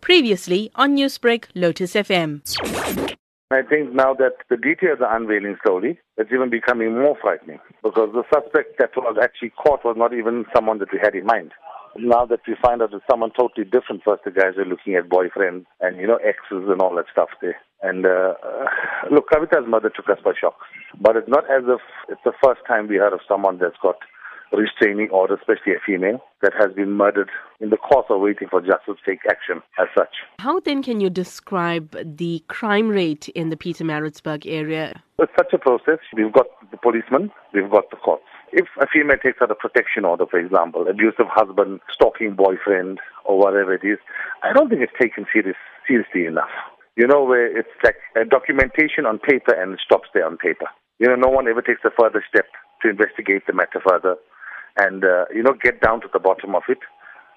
Previously on Newsbreak, Lotus FM. I think now that the details are unveiling slowly, it's even becoming more frightening because the suspect that was actually caught was not even someone that we had in mind. Now that we find out it's someone totally different, first the guys are looking at boyfriends and, you know, exes and all that stuff there. And uh, look, Kavitha's mother took us by shock. But it's not as if it's the first time we heard of someone that's got restraining order, especially a female, that has been murdered in the course of waiting for justice to take action as such. How then can you describe the crime rate in the Pietermaritzburg area? It's such a process. We've got the policemen, we've got the courts. If a female takes out a protection order, for example, abusive husband, stalking boyfriend, or whatever it is, I don't think it's taken serious, seriously enough. You know, where it's like a documentation on paper and it stops there on paper. You know, no one ever takes a further step to investigate the matter further and, uh, you know, get down to the bottom of it.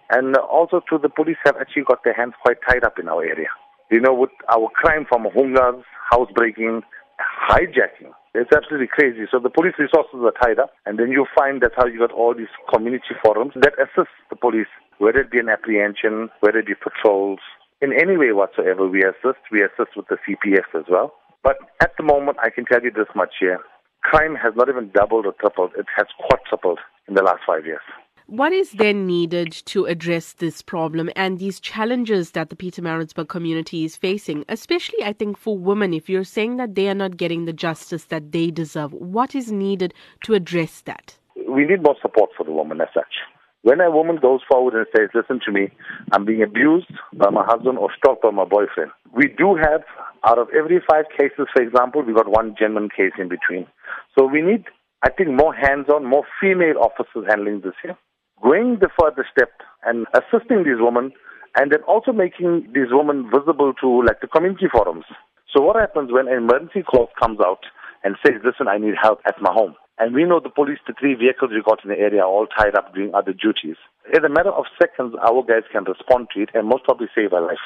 And also, to the police have actually got their hands quite tied up in our area. You know, with our crime from hungas, housebreaking, hijacking, it's absolutely crazy. So the police resources are tied up, and then you find that's how you got all these community forums that assist the police, whether it be an apprehension, whether it be patrols, in any way whatsoever. We assist. We assist with the CPS as well. But at the moment, I can tell you this much here: crime has not even doubled or tripled; it has quadrupled in the last five years. What is then needed to address this problem and these challenges that the Pietermaritzburg community is facing, especially, I think, for women? If you're saying that they are not getting the justice that they deserve, what is needed to address that? We need more support for the woman as such. When a woman goes forward and says, Listen to me, I'm being abused by my husband or stalked by my boyfriend, we do have, out of every five cases, for example, we got one genuine case in between. So we need, I think, more hands on, more female officers handling this here going the further step and assisting these women and then also making these women visible to like the community forums. So what happens when an emergency call comes out and says, listen, I need help at my home. And we know the police, the three vehicles we got in the area are all tied up doing other duties. In a matter of seconds, our guys can respond to it and most probably save a life.